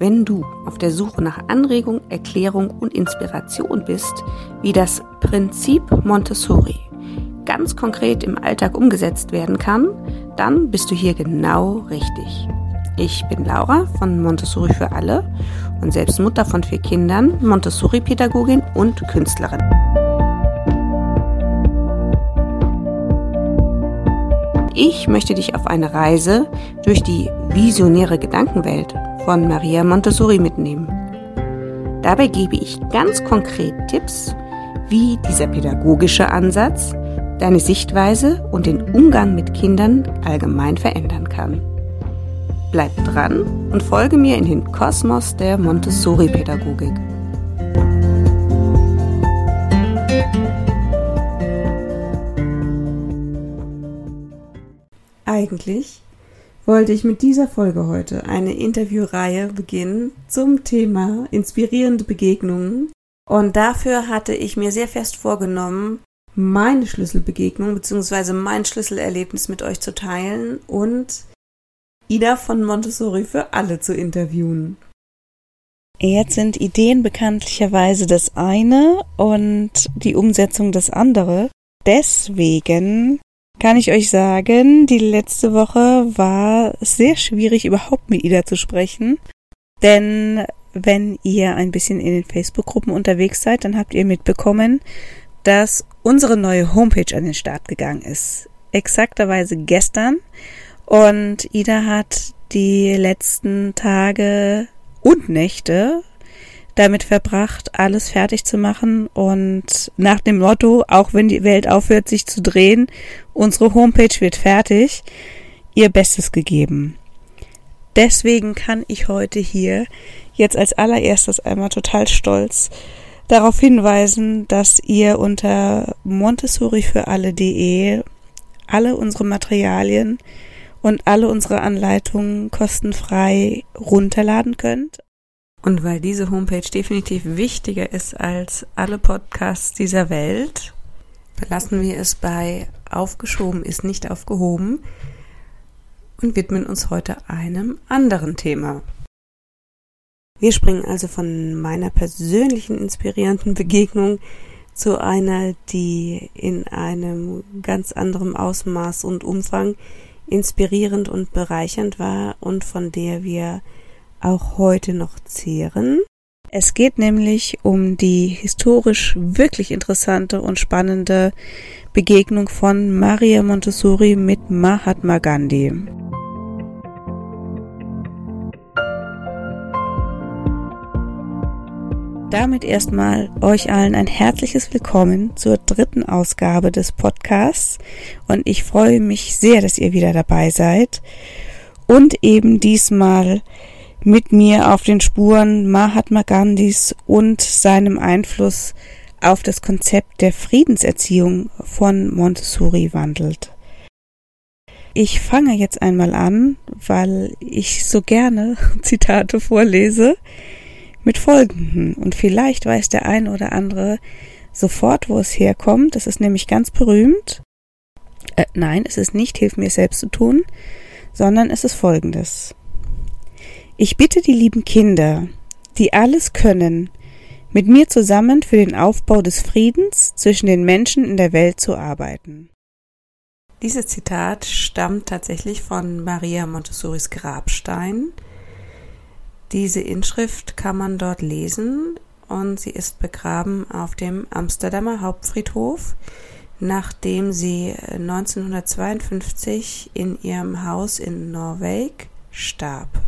Wenn du auf der Suche nach Anregung, Erklärung und Inspiration bist, wie das Prinzip Montessori ganz konkret im Alltag umgesetzt werden kann, dann bist du hier genau richtig. Ich bin Laura von Montessori für alle und selbst Mutter von vier Kindern, Montessori-Pädagogin und Künstlerin. Ich möchte dich auf eine Reise durch die visionäre Gedankenwelt von Maria Montessori mitnehmen. Dabei gebe ich ganz konkret Tipps, wie dieser pädagogische Ansatz deine Sichtweise und den Umgang mit Kindern allgemein verändern kann. Bleib dran und folge mir in den Kosmos der Montessori-Pädagogik. Eigentlich wollte ich mit dieser Folge heute eine Interviewreihe beginnen zum Thema inspirierende Begegnungen. Und dafür hatte ich mir sehr fest vorgenommen, meine Schlüsselbegegnung bzw. mein Schlüsselerlebnis mit euch zu teilen und Ida von Montessori für alle zu interviewen. Jetzt sind Ideen bekanntlicherweise das eine und die Umsetzung das andere. Deswegen kann ich euch sagen, die letzte Woche war sehr schwierig, überhaupt mit Ida zu sprechen. Denn wenn ihr ein bisschen in den Facebook-Gruppen unterwegs seid, dann habt ihr mitbekommen, dass unsere neue Homepage an den Start gegangen ist. Exakterweise gestern. Und Ida hat die letzten Tage und Nächte damit verbracht, alles fertig zu machen und nach dem Motto, auch wenn die Welt aufhört sich zu drehen, unsere Homepage wird fertig, ihr Bestes gegeben. Deswegen kann ich heute hier jetzt als allererstes einmal total stolz darauf hinweisen, dass ihr unter Montessori für alle.de alle unsere Materialien und alle unsere Anleitungen kostenfrei runterladen könnt. Und weil diese Homepage definitiv wichtiger ist als alle Podcasts dieser Welt, belassen wir es bei aufgeschoben ist nicht aufgehoben und widmen uns heute einem anderen Thema. Wir springen also von meiner persönlichen inspirierenden Begegnung zu einer, die in einem ganz anderen Ausmaß und Umfang inspirierend und bereichernd war und von der wir auch heute noch zehren. Es geht nämlich um die historisch wirklich interessante und spannende Begegnung von Maria Montessori mit Mahatma Gandhi. Damit erstmal euch allen ein herzliches Willkommen zur dritten Ausgabe des Podcasts und ich freue mich sehr, dass ihr wieder dabei seid und eben diesmal mit mir auf den Spuren Mahatma Gandhis und seinem Einfluss auf das Konzept der Friedenserziehung von Montessori wandelt. Ich fange jetzt einmal an, weil ich so gerne Zitate vorlese mit folgenden. Und vielleicht weiß der eine oder andere sofort, wo es herkommt. Das ist nämlich ganz berühmt. Äh, nein, es ist nicht Hilf mir selbst zu tun, sondern es ist folgendes. Ich bitte die lieben Kinder, die alles können, mit mir zusammen für den Aufbau des Friedens zwischen den Menschen in der Welt zu arbeiten. Dieses Zitat stammt tatsächlich von Maria Montessoris Grabstein, diese Inschrift kann man dort lesen und sie ist begraben auf dem Amsterdamer Hauptfriedhof, nachdem sie 1952 in ihrem Haus in Norweg starb.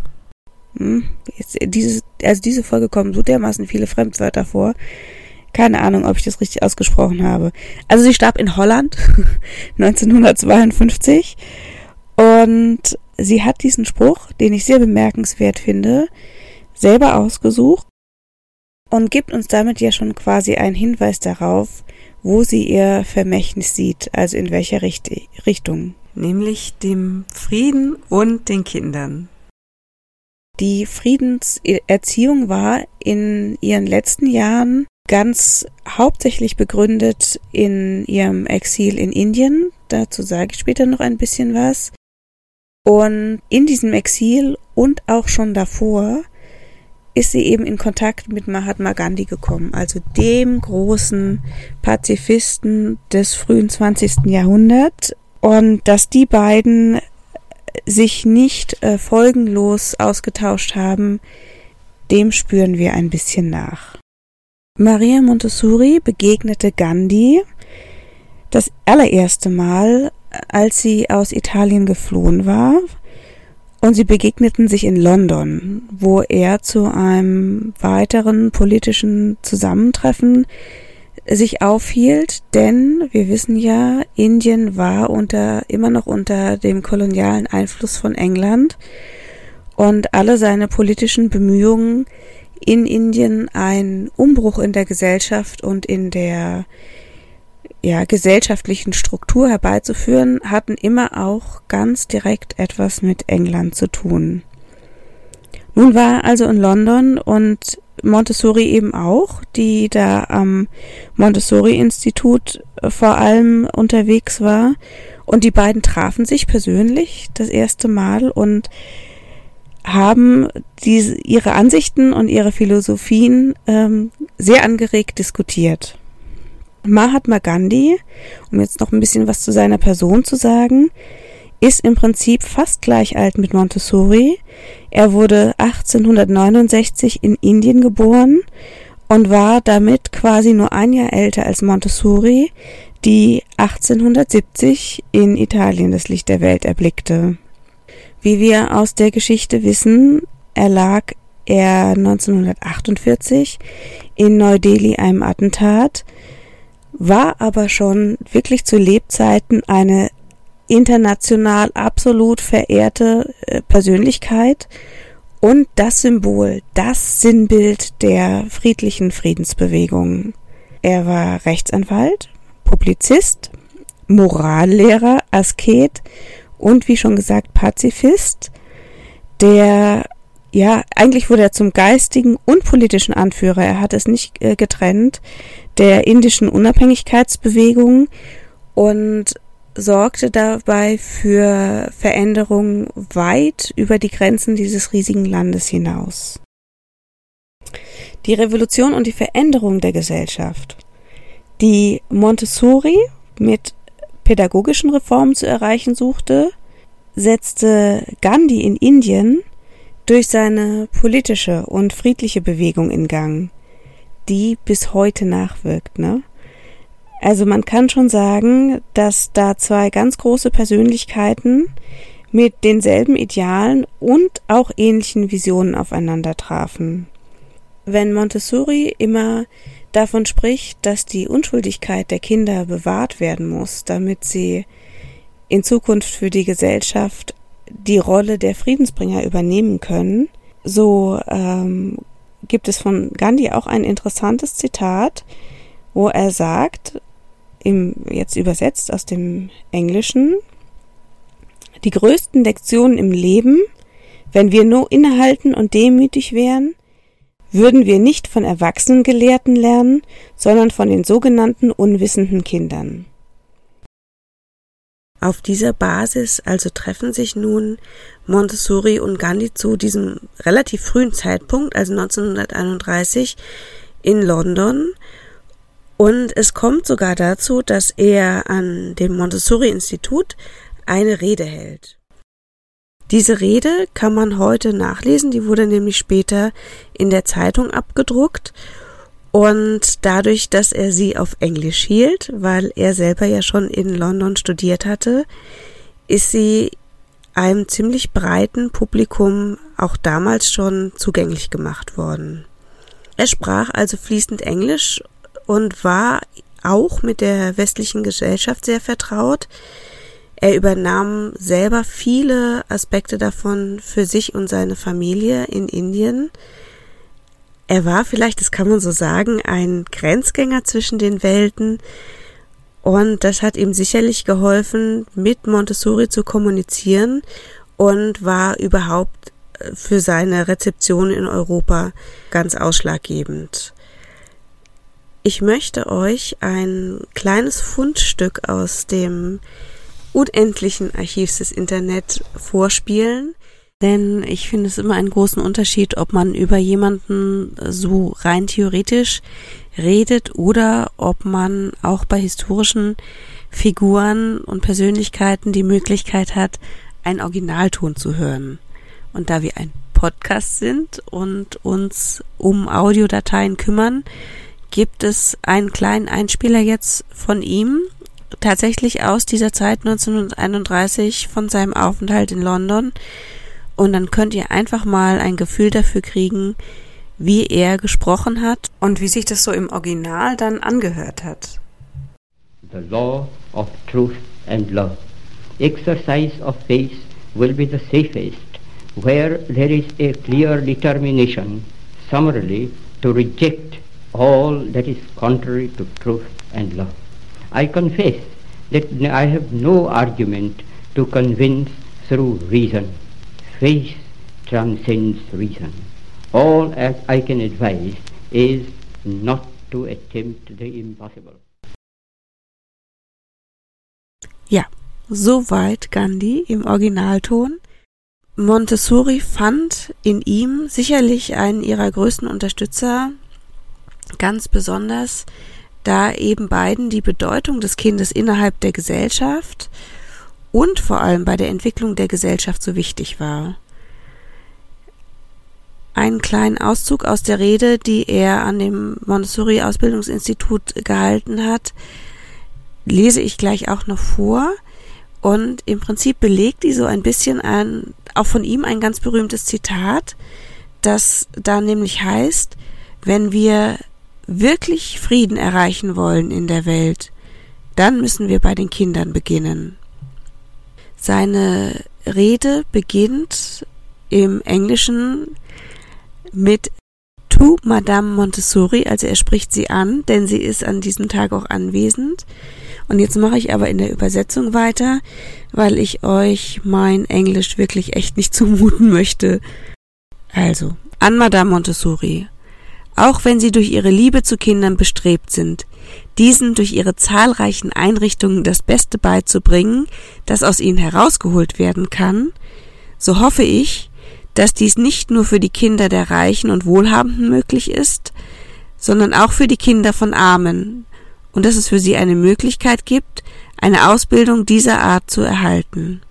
Hm, jetzt, dieses, also diese Folge kommen so dermaßen viele Fremdwörter vor. Keine Ahnung, ob ich das richtig ausgesprochen habe. Also sie starb in Holland 1952 und sie hat diesen Spruch, den ich sehr bemerkenswert finde, selber ausgesucht und gibt uns damit ja schon quasi einen Hinweis darauf, wo sie ihr Vermächtnis sieht, also in welcher Richt Richtung. Nämlich dem Frieden und den Kindern. Die Friedenserziehung war in ihren letzten Jahren ganz hauptsächlich begründet in ihrem Exil in Indien. Dazu sage ich später noch ein bisschen was. Und in diesem Exil und auch schon davor ist sie eben in Kontakt mit Mahatma Gandhi gekommen, also dem großen Pazifisten des frühen 20. Jahrhunderts. Und dass die beiden sich nicht äh, folgenlos ausgetauscht haben, dem spüren wir ein bisschen nach. Maria Montessori begegnete Gandhi das allererste Mal, als sie aus Italien geflohen war, und sie begegneten sich in London, wo er zu einem weiteren politischen Zusammentreffen sich aufhielt, denn wir wissen ja, Indien war unter, immer noch unter dem kolonialen Einfluss von England und alle seine politischen Bemühungen in Indien einen Umbruch in der Gesellschaft und in der ja, gesellschaftlichen Struktur herbeizuführen, hatten immer auch ganz direkt etwas mit England zu tun. Nun war er also in London und Montessori eben auch, die da am Montessori-Institut vor allem unterwegs war. Und die beiden trafen sich persönlich das erste Mal und haben diese, ihre Ansichten und ihre Philosophien ähm, sehr angeregt diskutiert. Mahatma Gandhi, um jetzt noch ein bisschen was zu seiner Person zu sagen, ist im Prinzip fast gleich alt mit Montessori. Er wurde 1869 in Indien geboren und war damit quasi nur ein Jahr älter als Montessori, die 1870 in Italien das Licht der Welt erblickte. Wie wir aus der Geschichte wissen, erlag er 1948 in Neu-Delhi einem Attentat, war aber schon wirklich zu Lebzeiten eine international absolut verehrte äh, Persönlichkeit und das Symbol, das Sinnbild der friedlichen Friedensbewegung. Er war Rechtsanwalt, Publizist, Morallehrer, Asket und wie schon gesagt Pazifist, der ja, eigentlich wurde er zum geistigen und politischen Anführer, er hat es nicht äh, getrennt, der indischen Unabhängigkeitsbewegung und sorgte dabei für Veränderungen weit über die Grenzen dieses riesigen Landes hinaus. Die Revolution und die Veränderung der Gesellschaft, die Montessori mit pädagogischen Reformen zu erreichen suchte, setzte Gandhi in Indien durch seine politische und friedliche Bewegung in Gang, die bis heute nachwirkt, ne? Also man kann schon sagen, dass da zwei ganz große Persönlichkeiten mit denselben Idealen und auch ähnlichen Visionen aufeinander trafen. Wenn Montessori immer davon spricht, dass die Unschuldigkeit der Kinder bewahrt werden muss, damit sie in Zukunft für die Gesellschaft die Rolle der Friedensbringer übernehmen können, so ähm, gibt es von Gandhi auch ein interessantes Zitat, wo er sagt, im, jetzt übersetzt aus dem Englischen, die größten Lektionen im Leben, wenn wir nur innehalten und demütig wären, würden wir nicht von erwachsenen Gelehrten lernen, sondern von den sogenannten unwissenden Kindern. Auf dieser Basis also treffen sich nun Montessori und Gandhi zu diesem relativ frühen Zeitpunkt, also 1931, in London. Und es kommt sogar dazu, dass er an dem Montessori-Institut eine Rede hält. Diese Rede kann man heute nachlesen, die wurde nämlich später in der Zeitung abgedruckt und dadurch, dass er sie auf Englisch hielt, weil er selber ja schon in London studiert hatte, ist sie einem ziemlich breiten Publikum auch damals schon zugänglich gemacht worden. Er sprach also fließend Englisch und war auch mit der westlichen Gesellschaft sehr vertraut. Er übernahm selber viele Aspekte davon für sich und seine Familie in Indien. Er war vielleicht, das kann man so sagen, ein Grenzgänger zwischen den Welten und das hat ihm sicherlich geholfen, mit Montessori zu kommunizieren und war überhaupt äh, für seine Rezeption in Europa ganz ausschlaggebend. Ich möchte euch ein kleines Fundstück aus dem unendlichen Archiv des Internet vorspielen. denn ich finde es immer einen großen Unterschied, ob man über jemanden so rein theoretisch redet oder ob man auch bei historischen Figuren und Persönlichkeiten die Möglichkeit hat, einen Originalton zu hören. Und da wir ein Podcast sind und uns um Audiodateien kümmern, gibt es einen kleinen Einspieler jetzt von ihm, tatsächlich aus dieser Zeit 1931 von seinem Aufenthalt in London. Und dann könnt ihr einfach mal ein Gefühl dafür kriegen, wie er gesprochen hat und wie sich das so im Original dann angehört hat. The law of truth and love. Exercise of faith will be the safest where there is a clear determination summarily to reject all that is contrary to truth and love. I confess that I have no argument to convince through reason. Faith transcends reason. All as I can advise is not to attempt the impossible. Ja, soweit Gandhi im Originalton. Montessori fand in ihm sicherlich einen ihrer größten Unterstützer, ganz besonders da eben beiden die Bedeutung des Kindes innerhalb der Gesellschaft und vor allem bei der Entwicklung der Gesellschaft so wichtig war. Einen kleinen Auszug aus der Rede, die er an dem Montessori Ausbildungsinstitut gehalten hat, lese ich gleich auch noch vor. Und im Prinzip belegt die so ein bisschen ein, auch von ihm ein ganz berühmtes Zitat, das da nämlich heißt, wenn wir wirklich Frieden erreichen wollen in der Welt, dann müssen wir bei den Kindern beginnen. Seine Rede beginnt im Englischen mit to Madame Montessori, also er spricht sie an, denn sie ist an diesem Tag auch anwesend. Und jetzt mache ich aber in der Übersetzung weiter, weil ich euch mein Englisch wirklich echt nicht zumuten möchte. Also, an Madame Montessori auch wenn sie durch ihre Liebe zu Kindern bestrebt sind, diesen durch ihre zahlreichen Einrichtungen das Beste beizubringen, das aus ihnen herausgeholt werden kann, so hoffe ich, dass dies nicht nur für die Kinder der Reichen und Wohlhabenden möglich ist, sondern auch für die Kinder von Armen, und dass es für sie eine Möglichkeit gibt, eine Ausbildung dieser Art zu erhalten.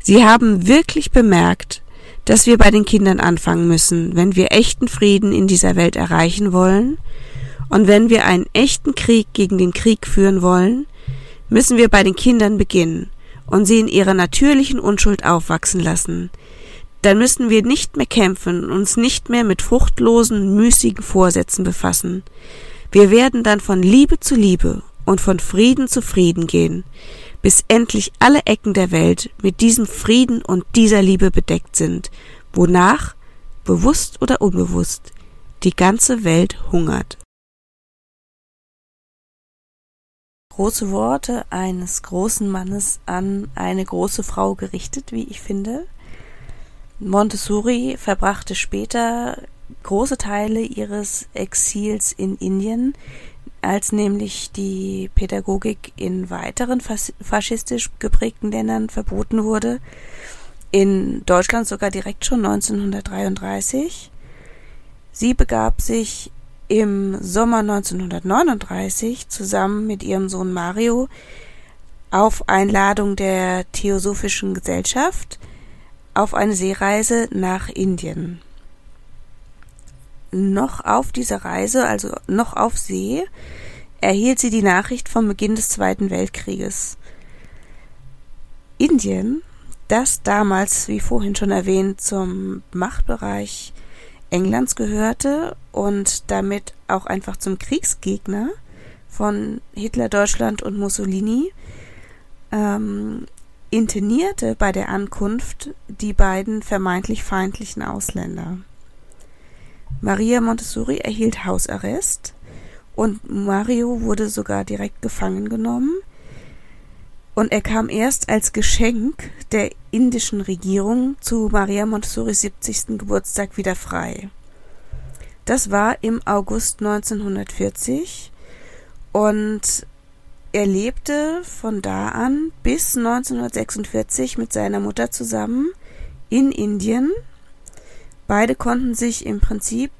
Sie haben wirklich bemerkt, dass wir bei den Kindern anfangen müssen, wenn wir echten Frieden in dieser Welt erreichen wollen und wenn wir einen echten Krieg gegen den Krieg führen wollen, müssen wir bei den Kindern beginnen und sie in ihrer natürlichen Unschuld aufwachsen lassen. Dann müssen wir nicht mehr kämpfen und uns nicht mehr mit fruchtlosen, müßigen Vorsätzen befassen. Wir werden dann von Liebe zu Liebe und von Frieden zu Frieden gehen bis endlich alle Ecken der Welt mit diesem Frieden und dieser Liebe bedeckt sind, wonach, bewusst oder unbewusst, die ganze Welt hungert. Große Worte eines großen Mannes an eine große Frau gerichtet, wie ich finde. Montessori verbrachte später große Teile ihres Exils in Indien, als nämlich die Pädagogik in weiteren faschistisch geprägten Ländern verboten wurde, in Deutschland sogar direkt schon 1933. Sie begab sich im Sommer 1939 zusammen mit ihrem Sohn Mario auf Einladung der Theosophischen Gesellschaft auf eine Seereise nach Indien noch auf dieser Reise, also noch auf See, erhielt sie die Nachricht vom Beginn des Zweiten Weltkrieges. Indien, das damals, wie vorhin schon erwähnt, zum Machtbereich Englands gehörte und damit auch einfach zum Kriegsgegner von Hitler, Deutschland und Mussolini, ähm, internierte bei der Ankunft die beiden vermeintlich feindlichen Ausländer. Maria Montessori erhielt Hausarrest und Mario wurde sogar direkt gefangen genommen. Und er kam erst als Geschenk der indischen Regierung zu Maria Montessoris 70. Geburtstag wieder frei. Das war im August 1940 und er lebte von da an bis 1946 mit seiner Mutter zusammen in Indien. Beide konnten sich im Prinzip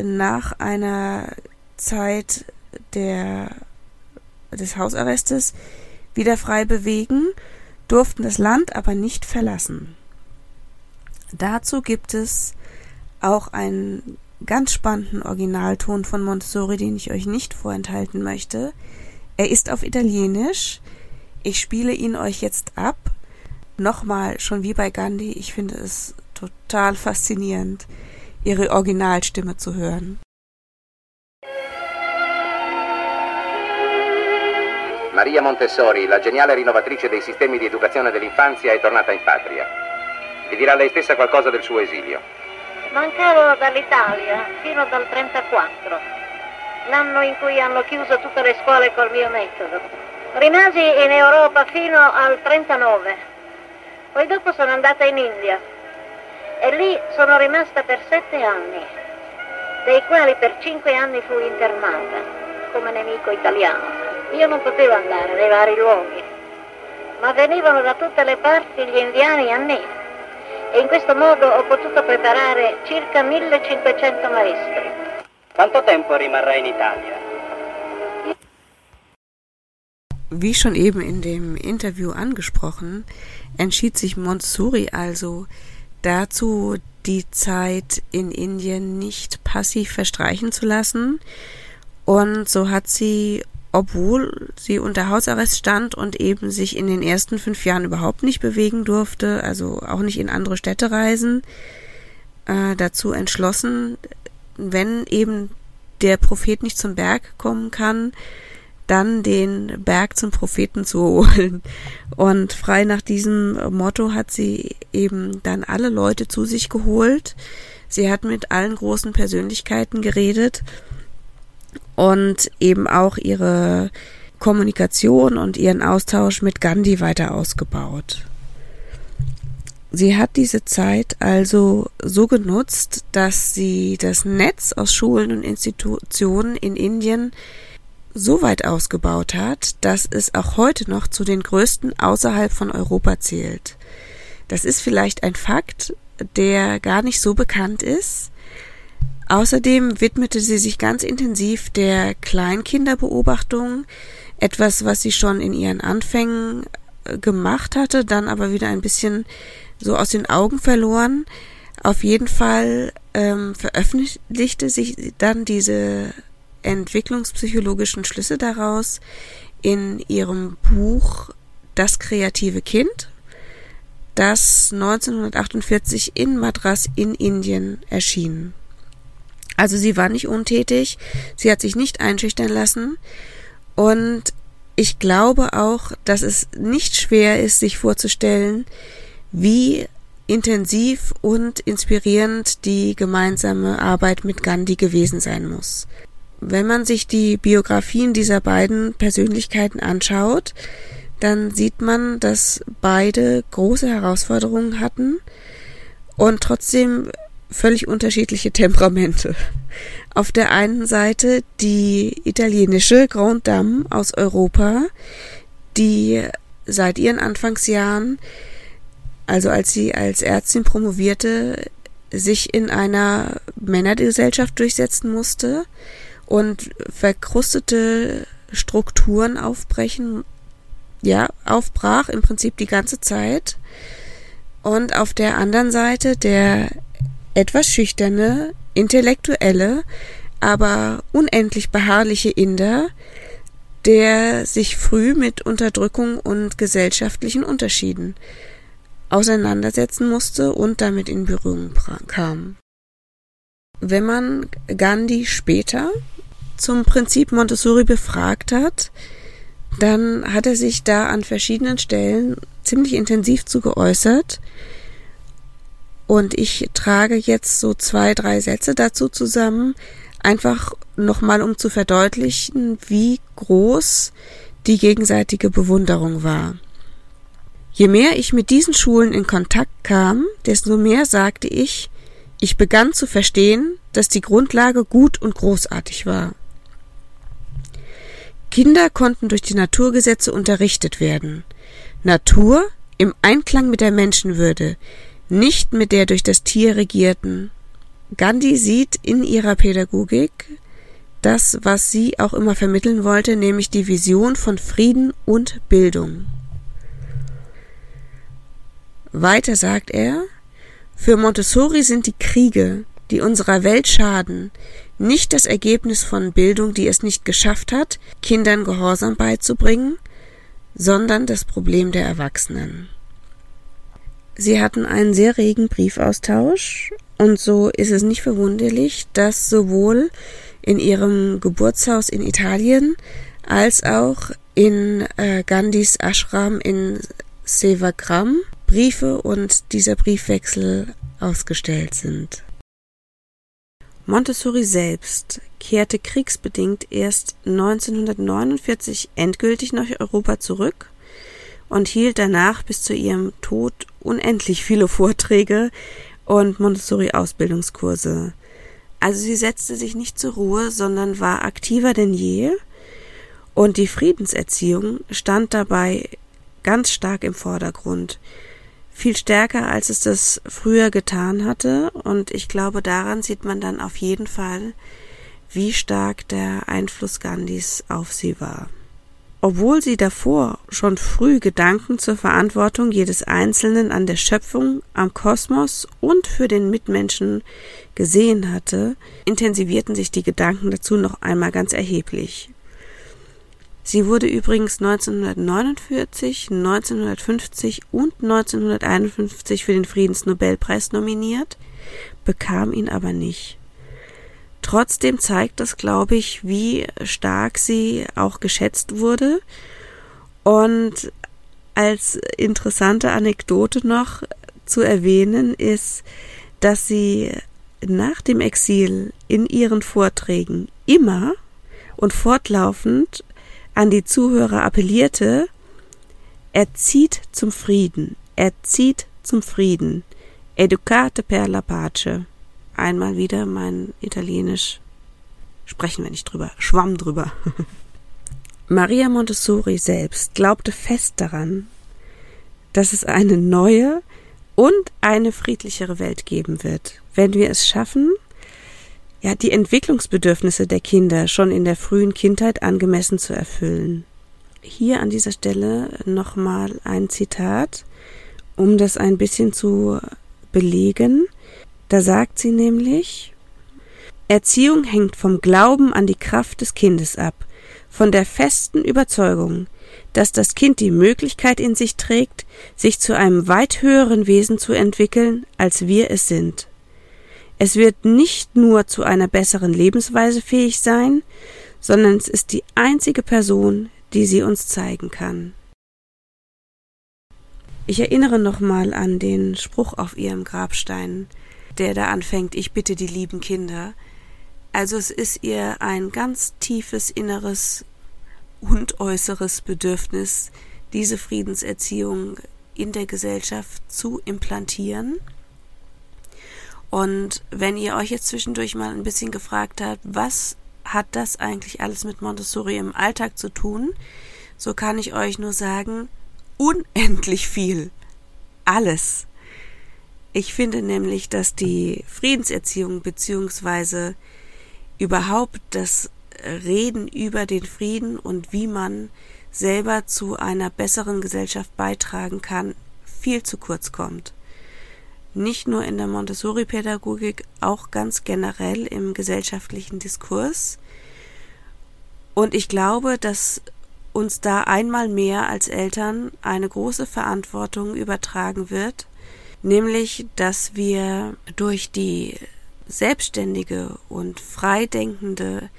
nach einer Zeit der, des Hausarrestes wieder frei bewegen, durften das Land aber nicht verlassen. Dazu gibt es auch einen ganz spannenden Originalton von Montessori, den ich euch nicht vorenthalten möchte. Er ist auf Italienisch. Ich spiele ihn euch jetzt ab. Nochmal, schon wie bei Gandhi, ich finde es total faszinierend, ihre Originalstimme zu hören. Maria Montessori, la geniale rinnovatrice dei sistemi di educazione dell'infanzia, è tornata in patria. Vi dirà lei stessa qualcosa del suo esilio. Mancavo dall'Italia fino dal 34, l'anno in cui hanno chiuso tutte le scuole col mio metodo. Rimasi in Europa fino al 39, poi dopo sono andata in India e lì sono rimasta per sette anni, dei quali per cinque anni fui internata come nemico italiano. Io non potevo andare nei vari luoghi, ma venivano da tutte le parti gli indiani a me e in questo modo ho potuto preparare circa 1500 maestri. Quanto tempo rimarrà in Italia? Wie schon eben in dem Interview angesprochen, entschied sich Montessori also dazu, die Zeit in Indien nicht passiv verstreichen zu lassen. Und so hat sie obwohl sie unter Hausarrest stand und eben sich in den ersten fünf Jahren überhaupt nicht bewegen durfte, also auch nicht in andere Städte reisen, äh, dazu entschlossen, wenn eben der Prophet nicht zum Berg kommen kann, dann den Berg zum Propheten zu holen. Und frei nach diesem Motto hat sie eben dann alle Leute zu sich geholt. Sie hat mit allen großen Persönlichkeiten geredet und eben auch ihre Kommunikation und ihren Austausch mit Gandhi weiter ausgebaut. Sie hat diese Zeit also so genutzt, dass sie das Netz aus Schulen und Institutionen in Indien so weit ausgebaut hat, dass es auch heute noch zu den größten außerhalb von Europa zählt. Das ist vielleicht ein Fakt, der gar nicht so bekannt ist, Außerdem widmete sie sich ganz intensiv der Kleinkinderbeobachtung, etwas, was sie schon in ihren Anfängen äh, gemacht hatte, dann aber wieder ein bisschen so aus den Augen verloren. Auf jeden Fall ähm, veröffentlichte sich dann diese entwicklungspsychologischen Schlüsse daraus in ihrem Buch Das kreative Kind, das 1948 in Madras in Indien erschien. Also sie war nicht untätig, sie hat sich nicht einschüchtern lassen und ich glaube auch, dass es nicht schwer ist, sich vorzustellen, wie intensiv und inspirierend die gemeinsame Arbeit mit Gandhi gewesen sein muss. Wenn man sich die Biografien dieser beiden Persönlichkeiten anschaut, dann sieht man, dass beide große Herausforderungen hatten und trotzdem völlig unterschiedliche Temperamente. Auf der einen Seite die italienische Grand Dame aus Europa, die seit ihren Anfangsjahren, also als sie als Ärztin promovierte, sich in einer Männergesellschaft durchsetzen musste und verkrustete Strukturen aufbrechen, ja, aufbrach im Prinzip die ganze Zeit. Und auf der anderen Seite der etwas schüchterne, intellektuelle, aber unendlich beharrliche Inder, der sich früh mit Unterdrückung und gesellschaftlichen Unterschieden auseinandersetzen musste und damit in Berührung kam. Wenn man Gandhi später zum Prinzip Montessori befragt hat, dann hat er sich da an verschiedenen Stellen ziemlich intensiv zu geäußert, und ich trage jetzt so zwei, drei Sätze dazu zusammen, einfach nochmal um zu verdeutlichen, wie groß die gegenseitige Bewunderung war. Je mehr ich mit diesen Schulen in Kontakt kam, desto mehr sagte ich, ich begann zu verstehen, dass die Grundlage gut und großartig war. Kinder konnten durch die Naturgesetze unterrichtet werden. Natur im Einklang mit der Menschenwürde, nicht mit der durch das Tier regierten. Gandhi sieht in ihrer Pädagogik das, was sie auch immer vermitteln wollte, nämlich die Vision von Frieden und Bildung. Weiter sagt er, für Montessori sind die Kriege, die unserer Welt schaden, nicht das Ergebnis von Bildung, die es nicht geschafft hat, Kindern Gehorsam beizubringen, sondern das Problem der Erwachsenen. Sie hatten einen sehr regen Briefaustausch und so ist es nicht verwunderlich, dass sowohl in ihrem Geburtshaus in Italien als auch in äh, Gandhis Ashram in Sevagram Briefe und dieser Briefwechsel ausgestellt sind. Montessori selbst kehrte kriegsbedingt erst 1949 endgültig nach Europa zurück und hielt danach bis zu ihrem Tod unendlich viele Vorträge und Montessori-Ausbildungskurse. Also sie setzte sich nicht zur Ruhe, sondern war aktiver denn je, und die Friedenserziehung stand dabei ganz stark im Vordergrund. Viel stärker, als es das früher getan hatte, und ich glaube, daran sieht man dann auf jeden Fall, wie stark der Einfluss Gandhis auf sie war. Obwohl sie davor schon früh Gedanken zur Verantwortung jedes Einzelnen an der Schöpfung, am Kosmos und für den Mitmenschen gesehen hatte, intensivierten sich die Gedanken dazu noch einmal ganz erheblich. Sie wurde übrigens 1949, 1950 und 1951 für den Friedensnobelpreis nominiert, bekam ihn aber nicht. Trotzdem zeigt das, glaube ich, wie stark sie auch geschätzt wurde. Und als interessante Anekdote noch zu erwähnen ist, dass sie nach dem Exil in ihren Vorträgen immer und fortlaufend an die Zuhörer appellierte, er zieht zum Frieden, er zieht zum Frieden, educate per la pace. Einmal wieder mein Italienisch. Sprechen wir nicht drüber, schwamm drüber. Maria Montessori selbst glaubte fest daran, dass es eine neue und eine friedlichere Welt geben wird, wenn wir es schaffen, ja, die Entwicklungsbedürfnisse der Kinder schon in der frühen Kindheit angemessen zu erfüllen. Hier an dieser Stelle nochmal ein Zitat, um das ein bisschen zu belegen. Da sagt sie nämlich, Erziehung hängt vom Glauben an die Kraft des Kindes ab, von der festen Überzeugung, dass das Kind die Möglichkeit in sich trägt, sich zu einem weit höheren Wesen zu entwickeln, als wir es sind. Es wird nicht nur zu einer besseren Lebensweise fähig sein, sondern es ist die einzige Person, die sie uns zeigen kann. Ich erinnere nochmal an den Spruch auf ihrem Grabstein, der da anfängt, ich bitte die lieben Kinder. Also es ist ihr ein ganz tiefes inneres und äußeres Bedürfnis, diese Friedenserziehung in der Gesellschaft zu implantieren. Und wenn ihr euch jetzt zwischendurch mal ein bisschen gefragt habt, was hat das eigentlich alles mit Montessori im Alltag zu tun, so kann ich euch nur sagen, unendlich viel. Alles. Ich finde nämlich, dass die Friedenserziehung beziehungsweise überhaupt das Reden über den Frieden und wie man selber zu einer besseren Gesellschaft beitragen kann, viel zu kurz kommt. Nicht nur in der Montessori-Pädagogik, auch ganz generell im gesellschaftlichen Diskurs. Und ich glaube, dass uns da einmal mehr als Eltern eine große Verantwortung übertragen wird, nämlich dass wir durch die selbstständige und freidenkende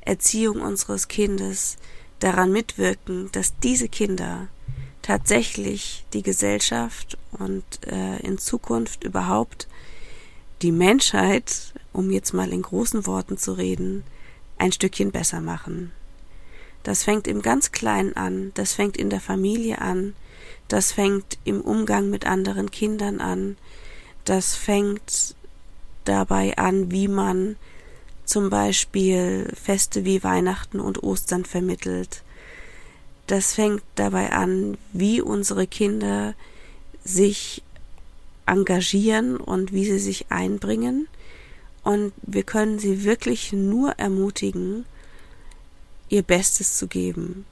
Erziehung unseres Kindes daran mitwirken, dass diese Kinder tatsächlich die Gesellschaft und äh, in Zukunft überhaupt die Menschheit, um jetzt mal in großen Worten zu reden, ein Stückchen besser machen. Das fängt im ganz Kleinen an, das fängt in der Familie an, das fängt im Umgang mit anderen Kindern an. Das fängt dabei an, wie man zum Beispiel Feste wie Weihnachten und Ostern vermittelt. Das fängt dabei an, wie unsere Kinder sich engagieren und wie sie sich einbringen. Und wir können sie wirklich nur ermutigen, ihr Bestes zu geben.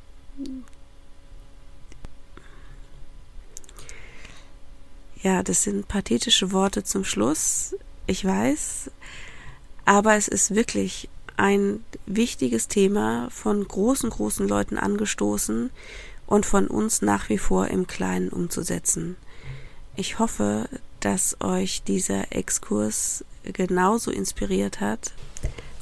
Ja, das sind pathetische Worte zum Schluss, ich weiß, aber es ist wirklich ein wichtiges Thema von großen, großen Leuten angestoßen und von uns nach wie vor im Kleinen umzusetzen. Ich hoffe, dass euch dieser Exkurs genauso inspiriert hat.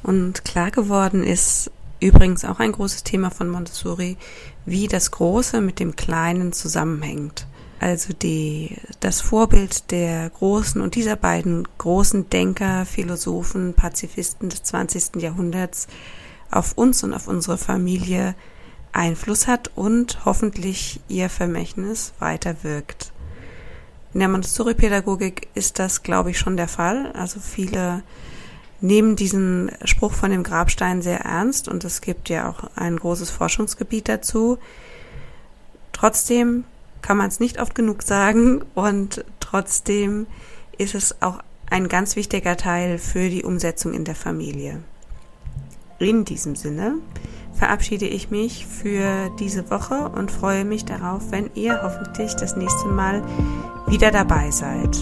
Und klar geworden ist übrigens auch ein großes Thema von Montessori, wie das Große mit dem Kleinen zusammenhängt. Also die, das Vorbild der großen und dieser beiden großen Denker, Philosophen, Pazifisten des 20. Jahrhunderts auf uns und auf unsere Familie Einfluss hat und hoffentlich ihr Vermächtnis weiter wirkt. In der Montessori-Pädagogik ist das, glaube ich, schon der Fall. Also viele nehmen diesen Spruch von dem Grabstein sehr ernst und es gibt ja auch ein großes Forschungsgebiet dazu. Trotzdem kann man es nicht oft genug sagen und trotzdem ist es auch ein ganz wichtiger Teil für die Umsetzung in der Familie. In diesem Sinne verabschiede ich mich für diese Woche und freue mich darauf, wenn ihr hoffentlich das nächste Mal wieder dabei seid.